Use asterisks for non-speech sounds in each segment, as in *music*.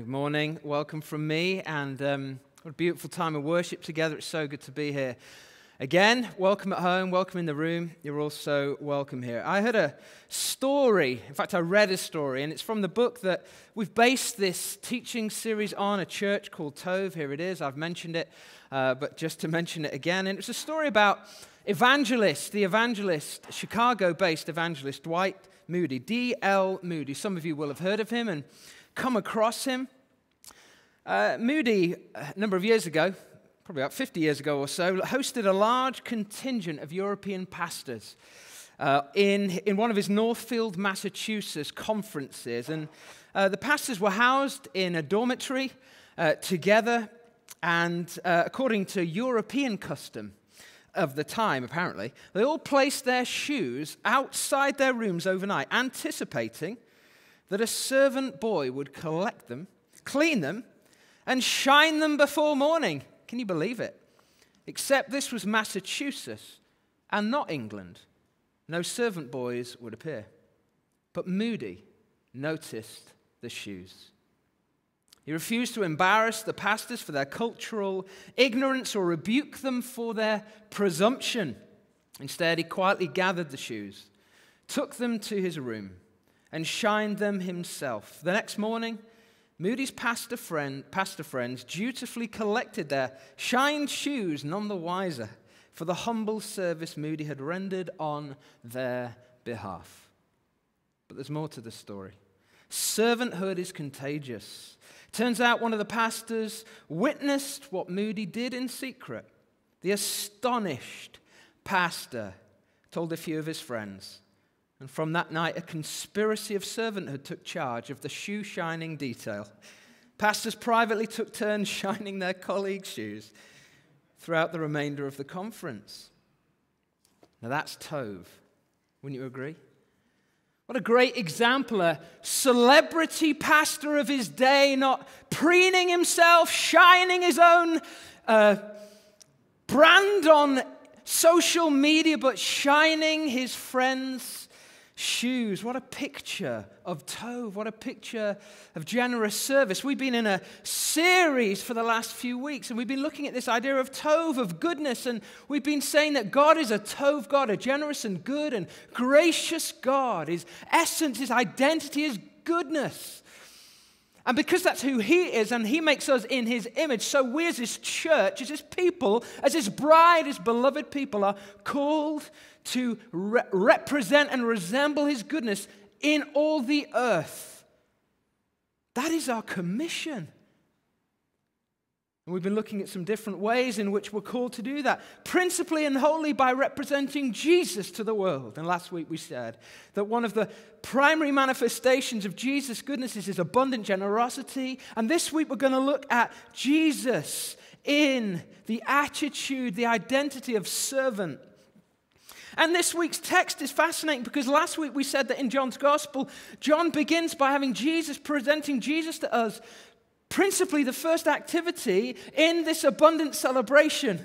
Good morning. Welcome from me, and um, what a beautiful time of worship together. It's so good to be here. Again, welcome at home, welcome in the room. You're also welcome here. I heard a story, in fact, I read a story, and it's from the book that we've based this teaching series on, a church called Tov. Here it is. I've mentioned it, uh, but just to mention it again. And it's a story about evangelist, the evangelist, Chicago based evangelist Dwight Moody, D.L. Moody. Some of you will have heard of him, and come across him. Uh, Moody, a number of years ago, probably about 50 years ago or so, hosted a large contingent of European pastors uh, in, in one of his Northfield, Massachusetts conferences. And uh, the pastors were housed in a dormitory uh, together, and uh, according to European custom, of the time, apparently, they all placed their shoes outside their rooms overnight, anticipating that a servant boy would collect them, clean them, and shine them before morning. Can you believe it? Except this was Massachusetts and not England. No servant boys would appear. But Moody noticed the shoes. He refused to embarrass the pastors for their cultural ignorance or rebuke them for their presumption. Instead, he quietly gathered the shoes, took them to his room, and shined them himself. The next morning, Moody's pastor, friend, pastor friends dutifully collected their shined shoes, none the wiser for the humble service Moody had rendered on their behalf. But there's more to the story. Servanthood is contagious. Turns out one of the pastors witnessed what Moody did in secret. The astonished pastor told a few of his friends. And from that night, a conspiracy of servanthood took charge of the shoe shining detail. Pastors privately took turns *laughs* shining their colleagues' shoes throughout the remainder of the conference. Now that's Tov. Wouldn't you agree? What a great example, a celebrity pastor of his day, not preening himself, shining his own uh, brand on social media, but shining his friends' shoes. What a picture of Tov. What a picture of generous service. We've been in a series for the last few weeks, and we've been looking at this idea of Tov, of goodness. And we've been saying that God is a Tov God, a generous and good and gracious God. His essence, his identity is goodness. And because that's who he is, and he makes us in his image, so we as his church, as his people, as his bride, his beloved people, are called to re- represent and resemble his goodness in all the earth. That is our commission. And we've been looking at some different ways in which we're called to do that, principally and wholly by representing Jesus to the world. And last week we said that one of the primary manifestations of Jesus' goodness is his abundant generosity. And this week we're going to look at Jesus in the attitude, the identity of servant. And this week's text is fascinating because last week we said that in John's gospel, John begins by having Jesus presenting Jesus to us, principally the first activity in this abundant celebration.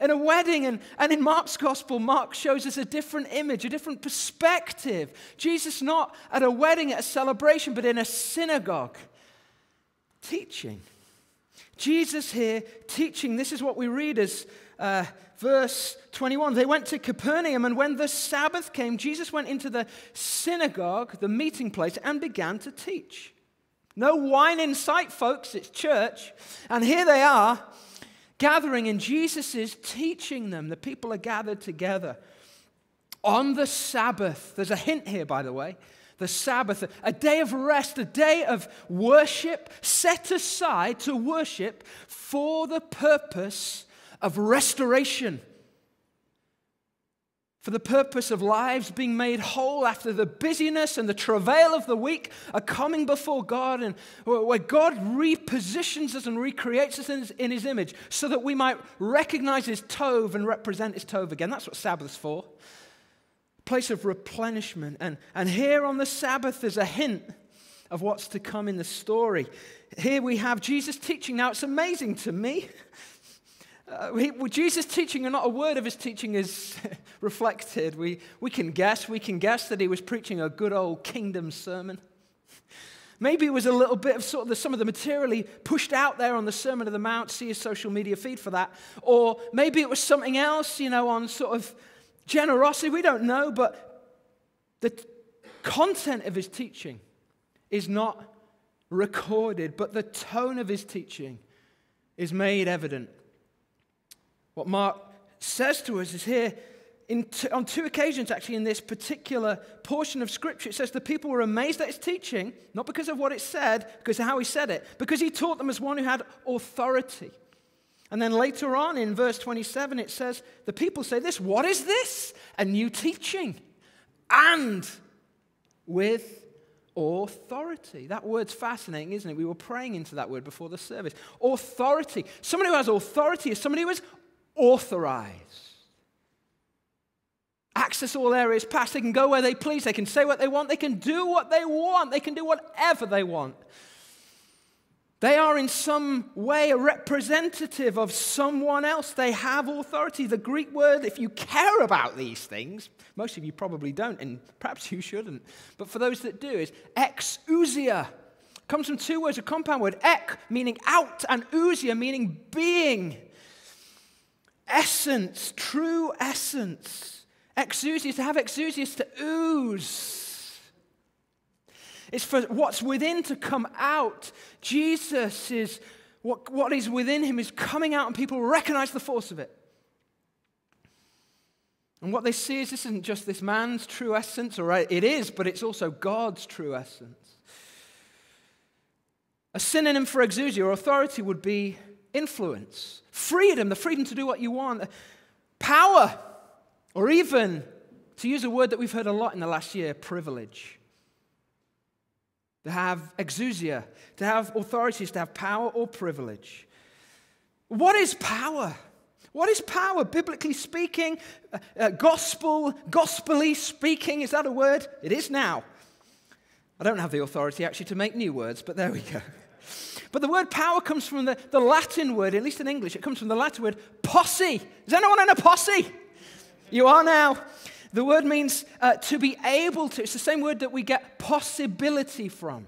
In a wedding, and, and in Mark's gospel, Mark shows us a different image, a different perspective. Jesus not at a wedding, at a celebration, but in a synagogue, teaching. Jesus here teaching. This is what we read as uh, verse 21. They went to Capernaum, and when the Sabbath came, Jesus went into the synagogue, the meeting place, and began to teach. No wine in sight, folks, it's church. And here they are gathering, and Jesus is teaching them. The people are gathered together on the Sabbath. There's a hint here, by the way. The Sabbath, a day of rest, a day of worship set aside to worship for the purpose of restoration for the purpose of lives being made whole after the busyness and the travail of the week are coming before God, and where God repositions us and recreates us in his, in his, image so that we might recognize His Tov and represent His Tov again. That's what Sabbath's for. Place of replenishment. And, and here on the Sabbath, there's a hint of what's to come in the story. Here we have Jesus teaching. Now, it's amazing to me uh, he, well, Jesus' teaching, and not a word of his teaching is *laughs* reflected. We, we can guess. We can guess that he was preaching a good old kingdom sermon. Maybe it was a little bit of sort of the, some of the material he pushed out there on the Sermon of the Mount. See his social media feed for that. Or maybe it was something else, you know, on sort of generosity. We don't know, but the content of his teaching is not recorded, but the tone of his teaching is made evident. What Mark says to us is here T- on two occasions, actually, in this particular portion of Scripture, it says the people were amazed at his teaching, not because of what it said, because of how he said it, because he taught them as one who had authority. And then later on in verse 27, it says, The people say this What is this? A new teaching. And with authority. That word's fascinating, isn't it? We were praying into that word before the service. Authority. Someone who has authority is somebody who is authorized access all areas past. They can go where they please. They can say what they want. They can do what they want. They can do whatever they want. They are in some way a representative of someone else. They have authority. The Greek word, if you care about these things, most of you probably don't, and perhaps you shouldn't, but for those that do, is exousia. Comes from two words, a compound word, ek meaning out, and ousia meaning being. Essence, true essence. Exousias, to have exousias, to ooze. It's for what's within to come out. Jesus is, what, what is within him is coming out, and people recognize the force of it. And what they see is this isn't just this man's true essence, or it is, but it's also God's true essence. A synonym for exousia or authority would be influence, freedom, the freedom to do what you want, power. Or even, to use a word that we've heard a lot in the last year, privilege. To have exousia, to have authorities, to have power or privilege. What is power? What is power, biblically speaking? Uh, uh, gospel, gospelly speaking, is that a word? It is now. I don't have the authority actually to make new words, but there we go. *laughs* But the word power comes from the, the Latin word, at least in English, it comes from the Latin word posse. Is anyone in a posse? You are now. The word means uh, to be able to. It's the same word that we get possibility from.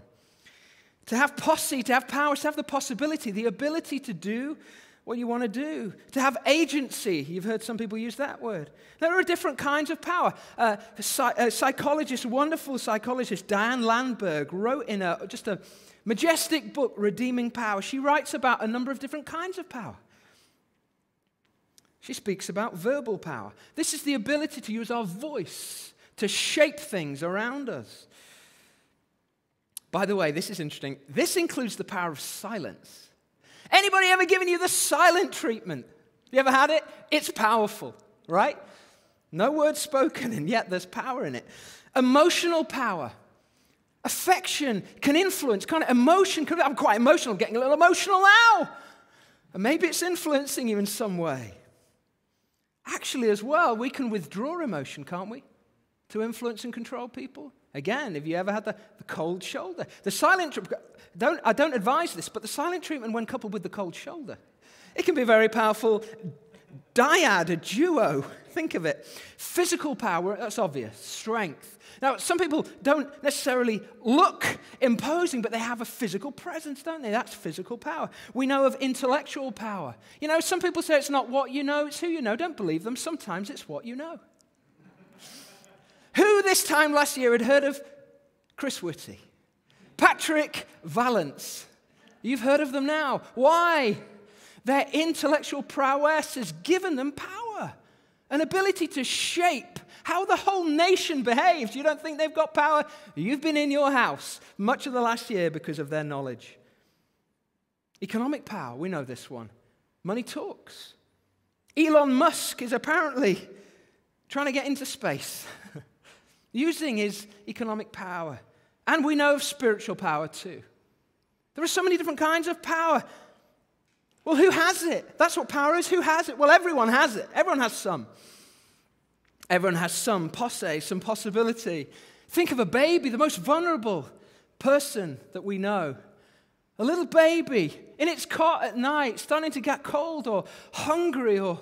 To have posse, to have power, to have the possibility, the ability to do what you want to do, to have agency. You've heard some people use that word. There are different kinds of power. Uh, a, a psychologist, wonderful psychologist, Diane Langberg, wrote in a, just a majestic book, Redeeming Power. She writes about a number of different kinds of power. She speaks about verbal power. This is the ability to use our voice to shape things around us. By the way, this is interesting. This includes the power of silence. Anybody ever given you the silent treatment? You ever had it? It's powerful, right? No words spoken, and yet there's power in it. Emotional power. Affection can influence, kind of emotion. Can, I'm quite emotional, I'm getting a little emotional now. And maybe it's influencing you in some way. Actually, as well, we can withdraw emotion, can't we? To influence and control people. Again, have you ever had the, the cold shoulder? The silent, don't, I don't advise this, but the silent treatment, when coupled with the cold shoulder, it can be a very powerful dyad, a duo. Think of it. Physical power, that's obvious. Strength. Now, some people don't necessarily look imposing, but they have a physical presence, don't they? That's physical power. We know of intellectual power. You know, some people say it's not what you know, it's who you know. Don't believe them. Sometimes it's what you know. who this time last year had heard of Chris Whitty? Patrick Vallance. You've heard of them now. Why? Their intellectual prowess has given them power, an ability to shape how the whole nation behaves. You don't think they've got power? You've been in your house much of the last year because of their knowledge. Economic power, we know this one. Money talks. Elon Musk is apparently trying to get into space *laughs* using his economic power. And we know of spiritual power too. There are so many different kinds of power. Well, who has it? That's what power is. Who has it? Well, everyone has it. Everyone has some. Everyone has some posse, some possibility. Think of a baby, the most vulnerable person that we know. A little baby in its cot at night, starting to get cold or hungry or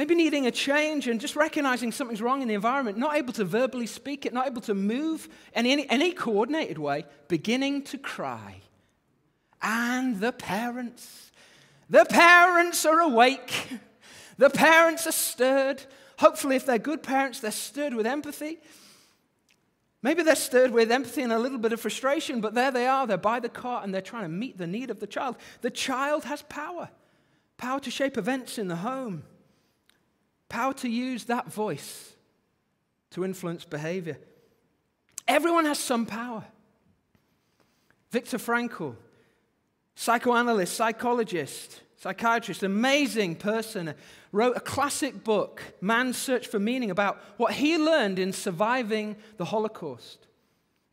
Maybe needing a change and just recognizing something's wrong in the environment, not able to verbally speak it, not able to move in any, any coordinated way, beginning to cry. And the parents, the parents are awake. The parents are stirred. Hopefully, if they're good parents, they're stirred with empathy. Maybe they're stirred with empathy and a little bit of frustration, but there they are. They're by the cot and they're trying to meet the need of the child. The child has power power to shape events in the home, power to use that voice to influence behavior. Everyone has some power. Viktor Frankl, psychoanalyst, psychologist, psychiatrist, amazing person, wrote a classic book, Man's Search for Meaning, about what he learned in surviving the Holocaust.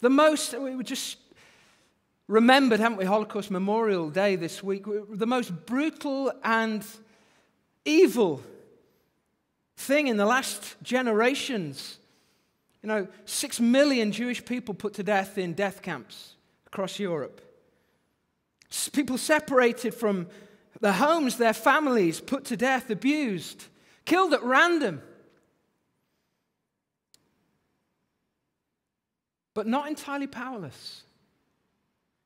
The most, we just remembered, haven't we, Holocaust Memorial Day this week, the most brutal and evil thing in the last generations. You know, six million Jewish people put to death in death camps across Europe. People separated from their homes, their families, put to death, abused, killed at random. But not entirely powerless.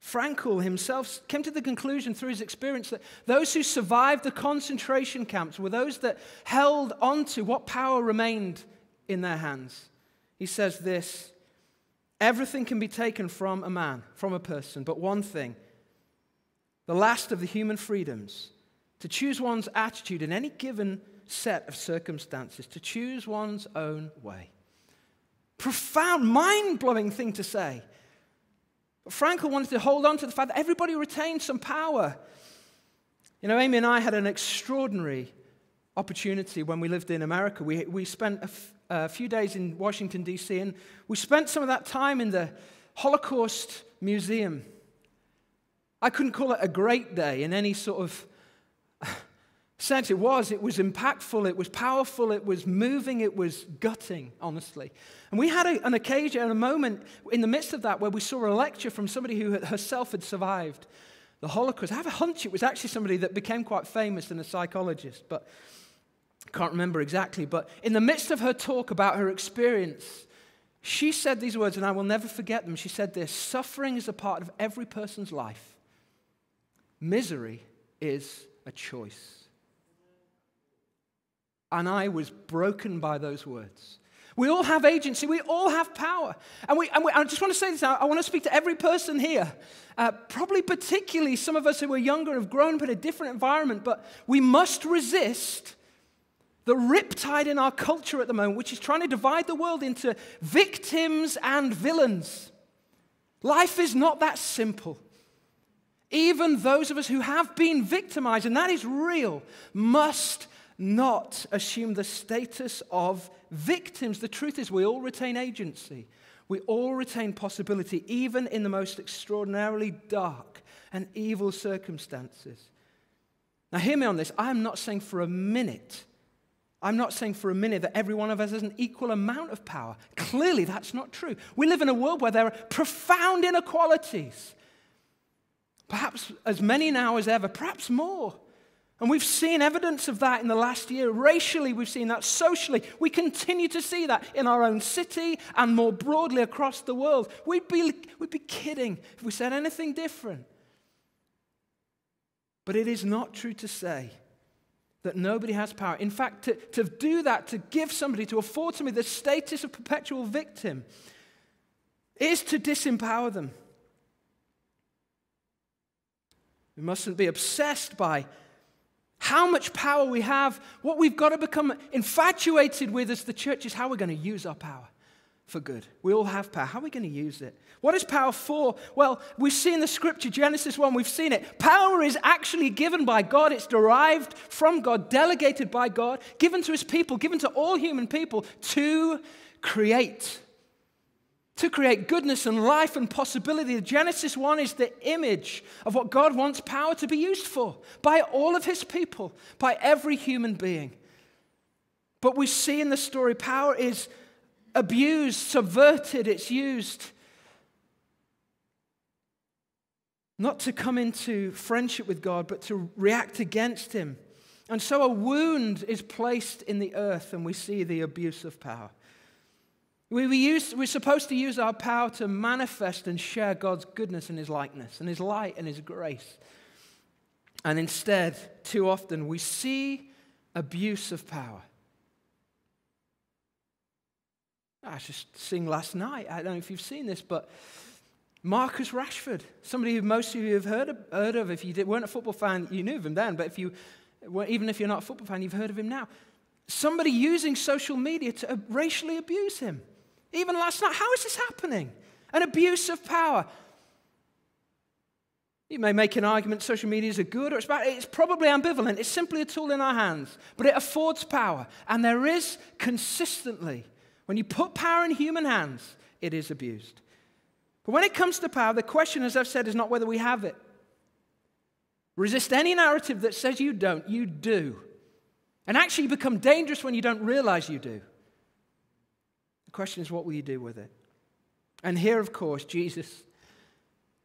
Frankl himself came to the conclusion through his experience that those who survived the concentration camps were those that held on to what power remained in their hands. He says this Everything can be taken from a man, from a person, but one thing the last of the human freedoms, to choose one's attitude in any given set of circumstances, to choose one's own way. Profound, mind blowing thing to say. But Frankl wanted to hold on to the fact that everybody retained some power. You know, Amy and I had an extraordinary opportunity when we lived in America. We, we spent a, f- a few days in Washington, D.C., and we spent some of that time in the Holocaust Museum. I couldn't call it a great day in any sort of *laughs* sense. It was. It was impactful. It was powerful. It was moving. It was gutting, honestly. And we had a, an occasion and a moment in the midst of that where we saw a lecture from somebody who herself had survived the Holocaust. I have a hunch it was actually somebody that became quite famous and a psychologist, but I can't remember exactly. But in the midst of her talk about her experience, she said these words, and I will never forget them. She said this Suffering is a part of every person's life. Misery is a choice. And I was broken by those words. We all have agency. We all have power. And, we, and we, I just want to say this. I want to speak to every person here, uh, probably particularly some of us who are younger and have grown up in a different environment, but we must resist the riptide in our culture at the moment, which is trying to divide the world into victims and villains. Life is not that simple. Even those of us who have been victimized, and that is real, must not assume the status of victims. The truth is, we all retain agency. We all retain possibility, even in the most extraordinarily dark and evil circumstances. Now, hear me on this. I am not saying for a minute, I'm not saying for a minute that every one of us has an equal amount of power. Clearly, that's not true. We live in a world where there are profound inequalities. Perhaps as many now as ever, perhaps more. And we've seen evidence of that in the last year. Racially, we've seen that. Socially, we continue to see that in our own city and more broadly across the world. We'd be, we'd be kidding if we said anything different. But it is not true to say that nobody has power. In fact, to, to do that, to give somebody, to afford somebody the status of perpetual victim, is to disempower them. We mustn't be obsessed by how much power we have. What we've got to become infatuated with as the church is how we're going to use our power for good. We all have power. How are we going to use it? What is power for? Well, we've seen the scripture, Genesis 1, we've seen it. Power is actually given by God, it's derived from God, delegated by God, given to his people, given to all human people to create to create goodness and life and possibility. Genesis 1 is the image of what God wants power to be used for by all of his people, by every human being. But we see in the story power is abused, subverted, it's used not to come into friendship with God, but to react against him. And so a wound is placed in the earth, and we see the abuse of power. We, we use, we're supposed to use our power to manifest and share God's goodness and His likeness and His light and His grace. And instead, too often, we see abuse of power. I was just seeing last night. I don't know if you've seen this, but Marcus Rashford, somebody who most of you have heard of, heard of. If you weren't a football fan, you knew of him then, but if you, even if you're not a football fan, you've heard of him now. Somebody using social media to racially abuse him. Even last night, how is this happening? An abuse of power. You may make an argument social media is a good or it's bad. It's probably ambivalent. It's simply a tool in our hands, but it affords power. And there is consistently, when you put power in human hands, it is abused. But when it comes to power, the question, as I've said, is not whether we have it. Resist any narrative that says you don't, you do. And actually become dangerous when you don't realize you do. The question is, what will you do with it? And here, of course, Jesus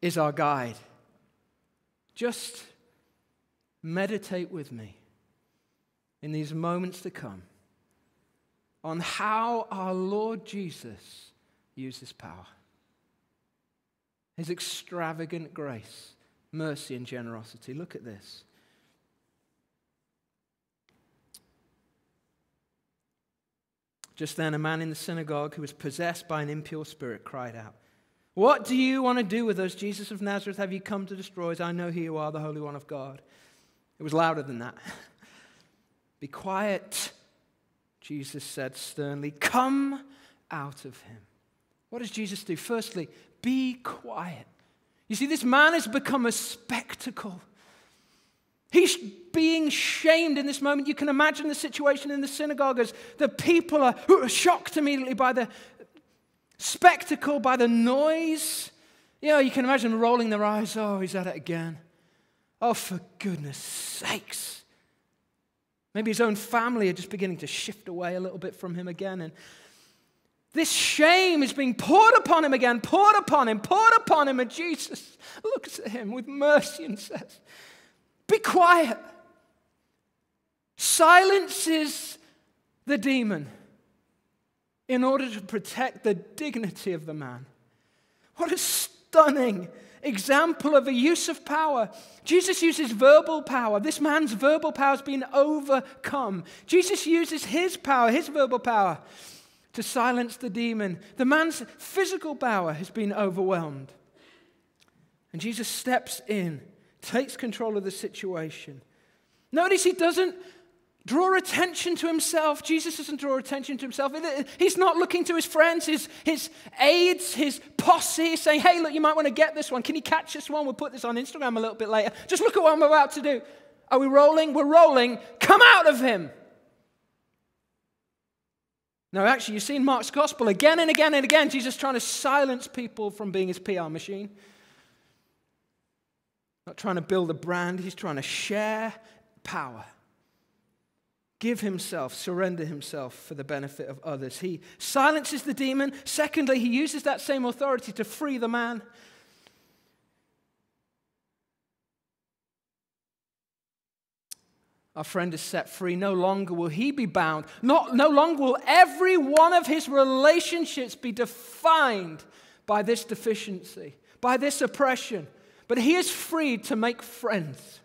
is our guide. Just meditate with me in these moments to come on how our Lord Jesus uses power. His extravagant grace, mercy, and generosity. Look at this. Just then, a man in the synagogue who was possessed by an impure spirit cried out, What do you want to do with us, Jesus of Nazareth? Have you come to destroy us? I know who you are, the Holy One of God. It was louder than that. *laughs* Be quiet, Jesus said sternly. Come out of him. What does Jesus do? Firstly, be quiet. You see, this man has become a spectacle. He's being shamed in this moment. You can imagine the situation in the synagogue as the people are shocked immediately by the spectacle, by the noise. You know, you can imagine rolling their eyes. Oh, he's at it again. Oh, for goodness sakes. Maybe his own family are just beginning to shift away a little bit from him again. And this shame is being poured upon him again, poured upon him, poured upon him. And Jesus looks at him with mercy and says, be quiet. Silences the demon in order to protect the dignity of the man. What a stunning example of a use of power. Jesus uses verbal power. This man's verbal power has been overcome. Jesus uses his power, his verbal power, to silence the demon. The man's physical power has been overwhelmed. And Jesus steps in takes control of the situation. Notice he doesn't draw attention to himself. Jesus doesn't draw attention to himself. He's not looking to his friends, his, his aides, his posse, saying, hey, look, you might want to get this one. Can you catch this one? We'll put this on Instagram a little bit later. Just look at what I'm about to do. Are we rolling? We're rolling. Come out of him. No, actually, you've seen Mark's gospel again and again and again. Jesus trying to silence people from being his PR machine. Not trying to build a brand, he's trying to share power. Give himself, surrender himself for the benefit of others. He silences the demon. Secondly, he uses that same authority to free the man. Our friend is set free. No longer will he be bound. Not, no longer will every one of his relationships be defined by this deficiency, by this oppression. But he is free to make friends.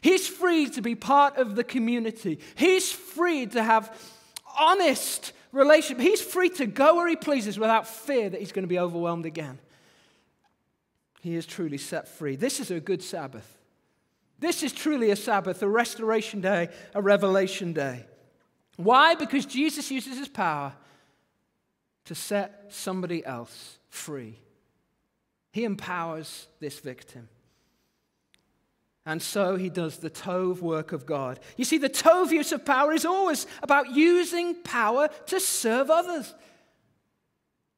He's free to be part of the community. He's free to have honest relationship. He's free to go where he pleases without fear that he's going to be overwhelmed again. He is truly set free. This is a good Sabbath. This is truly a Sabbath, a restoration day, a revelation day. Why? Because Jesus uses his power to set somebody else free. He empowers this victim. And so he does the Tov work of God. You see, the Tov use of power is always about using power to serve others.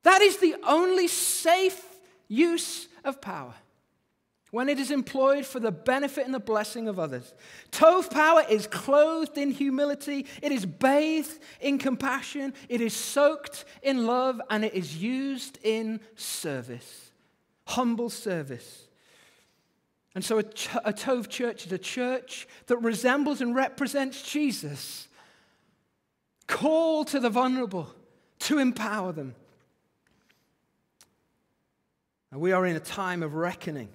That is the only safe use of power when it is employed for the benefit and the blessing of others. Tov power is clothed in humility, it is bathed in compassion, it is soaked in love, and it is used in service humble service. And so a, a Tov church is a church that resembles and represents Jesus, call to the vulnerable to empower them. And we are in a time of reckoning.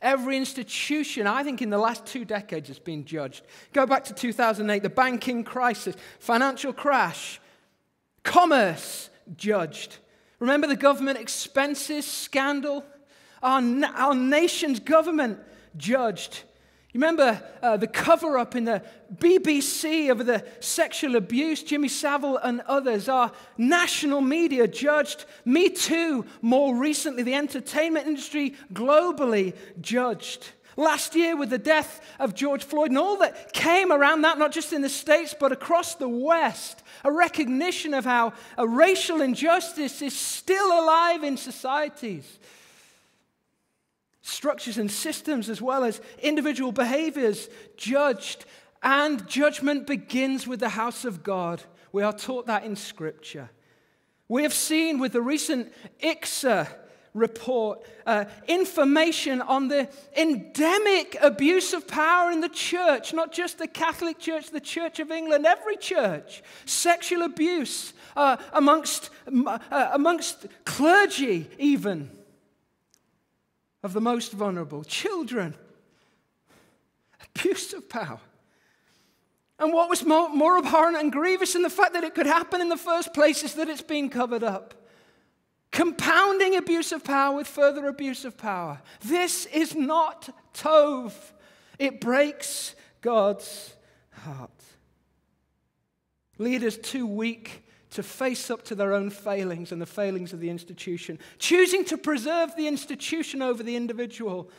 Every institution, I think, in the last two decades has been judged. Go back to 2008, the banking crisis, financial crash, commerce judged. Remember the government expenses scandal? Our, our nation's government judged. You remember uh, the cover up in the BBC of the sexual abuse, Jimmy Savile and others. Our national media judged. Me Too, more recently, the entertainment industry globally judged. Last year, with the death of George Floyd and all that came around that, not just in the States, but across the West, a recognition of how a racial injustice is still alive in societies structures and systems as well as individual behaviors judged. And judgment begins with the house of God. We are taught that in Scripture. We have seen with the recent IICSA report uh, information on the endemic abuse of power in the church, not just the Catholic Church, the Church of England, every church. Sexual abuse uh, amongst, uh, amongst clergy, even of the most vulnerable, children, abuse of power. And what was more, more abhorrent and grievous in the fact that it could happen in the first place is that it's been covered up. Compounding abuse of power with further abuse of power. This is not Tov. It breaks God's heart. Leaders too weak to face up to their own failings and the failings of the institution, choosing to preserve the institution over the individual.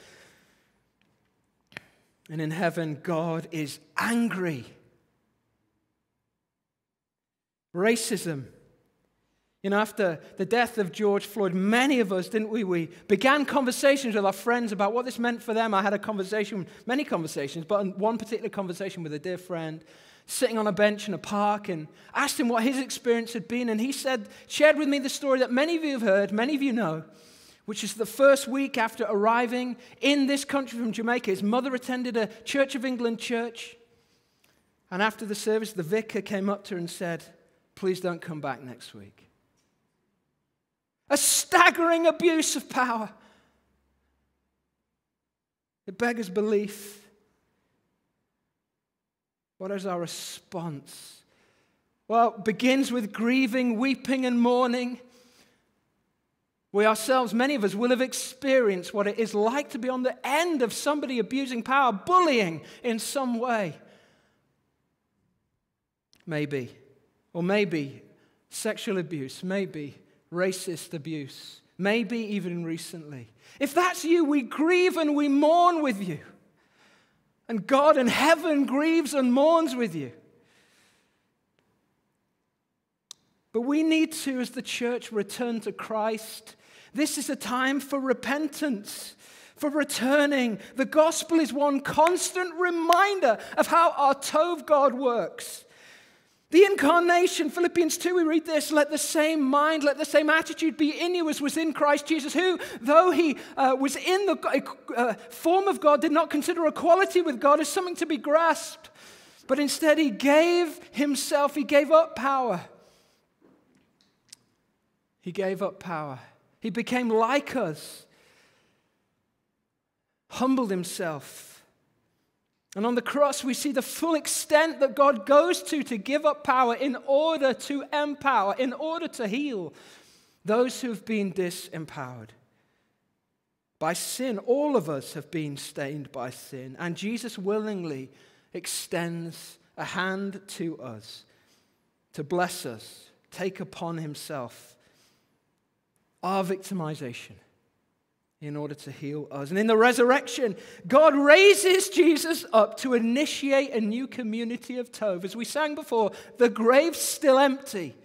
And in heaven, God is angry. Racism. You know, after the death of George Floyd, many of us, didn't we? We began conversations with our friends about what this meant for them. I had a conversation, many conversations, but one particular conversation with a dear friend sitting on a bench in a park and asked him what his experience had been. And he said, shared with me the story that many of you have heard, many of you know, which is the first week after arriving in this country from Jamaica. His mother attended a Church of England church. And after the service, the vicar came up to her and said, Please don't come back next week. A staggering abuse of power. It beggars belief what is our response? Well, it begins with grieving, weeping, and mourning. We ourselves, many of us, will have experienced what it is like to be on the end of somebody abusing power, bullying in some way. Maybe. Or maybe sexual abuse, maybe racist abuse, maybe even recently. If that's you, we grieve and we mourn with you. And God in heaven grieves and mourns with you. But we need to, as the church, return to Christ. This is a time for repentance, for returning. The gospel is one constant reminder of how our Tov God works. The incarnation, Philippians 2, we read this let the same mind, let the same attitude be in you as was in Christ Jesus, who, though he uh, was in the uh, form of God, did not consider equality with God as something to be grasped, but instead he gave himself, he gave up power. He gave up power. He became like us, humbled himself and on the cross, we see the full extent that God goes to to give up power in order to empower, in order to heal those who've been disempowered. By sin, all of us have been stained by sin, and Jesus willingly extends a hand to us to bless us, take upon himself our victimization in order to heal us. And in the resurrection, God raises Jesus up to initiate a new community of Tov. As we sang before, the grave's still empty.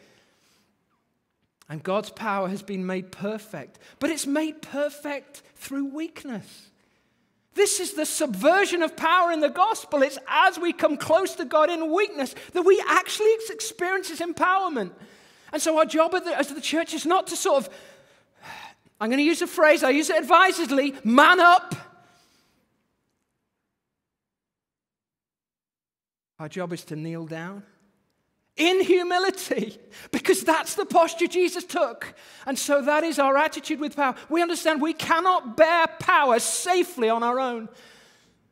And God's power has been made perfect, but it's made perfect through weakness. This is the subversion of power in the gospel. It's as we come close to God in weakness that we actually experience His empowerment. And so, our job as the church is not to sort of I'm going to use a phrase, I use it advisedly man up. Our job is to kneel down in humility because that's the posture Jesus took. And so that is our attitude with power. We understand we cannot bear power safely on our own.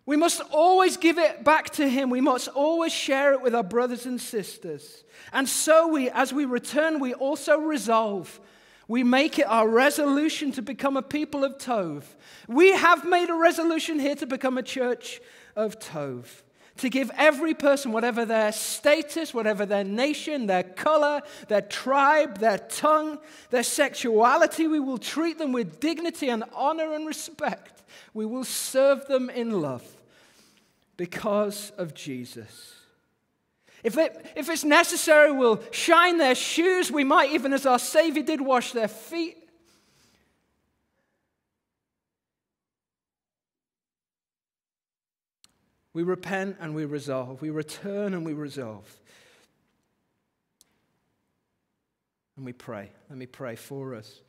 We must always give it back to Him. We must always share it with our brothers and sisters. And so we, as we return, we also resolve we make it our resolution to become a people of Tov. We have made a resolution here to become a church of Tov to give every person, whatever their status, whatever their nation, their color, their tribe, their tongue, their sexuality, we will treat them with dignity and honor and respect. We will serve them in love because of Jesus. If, it, if it's necessary, we'll shine their shoes. We might, even as our Savior did, wash their feet. We repent and we resolve. We return and we resolve. And we pray. Let me pray for us.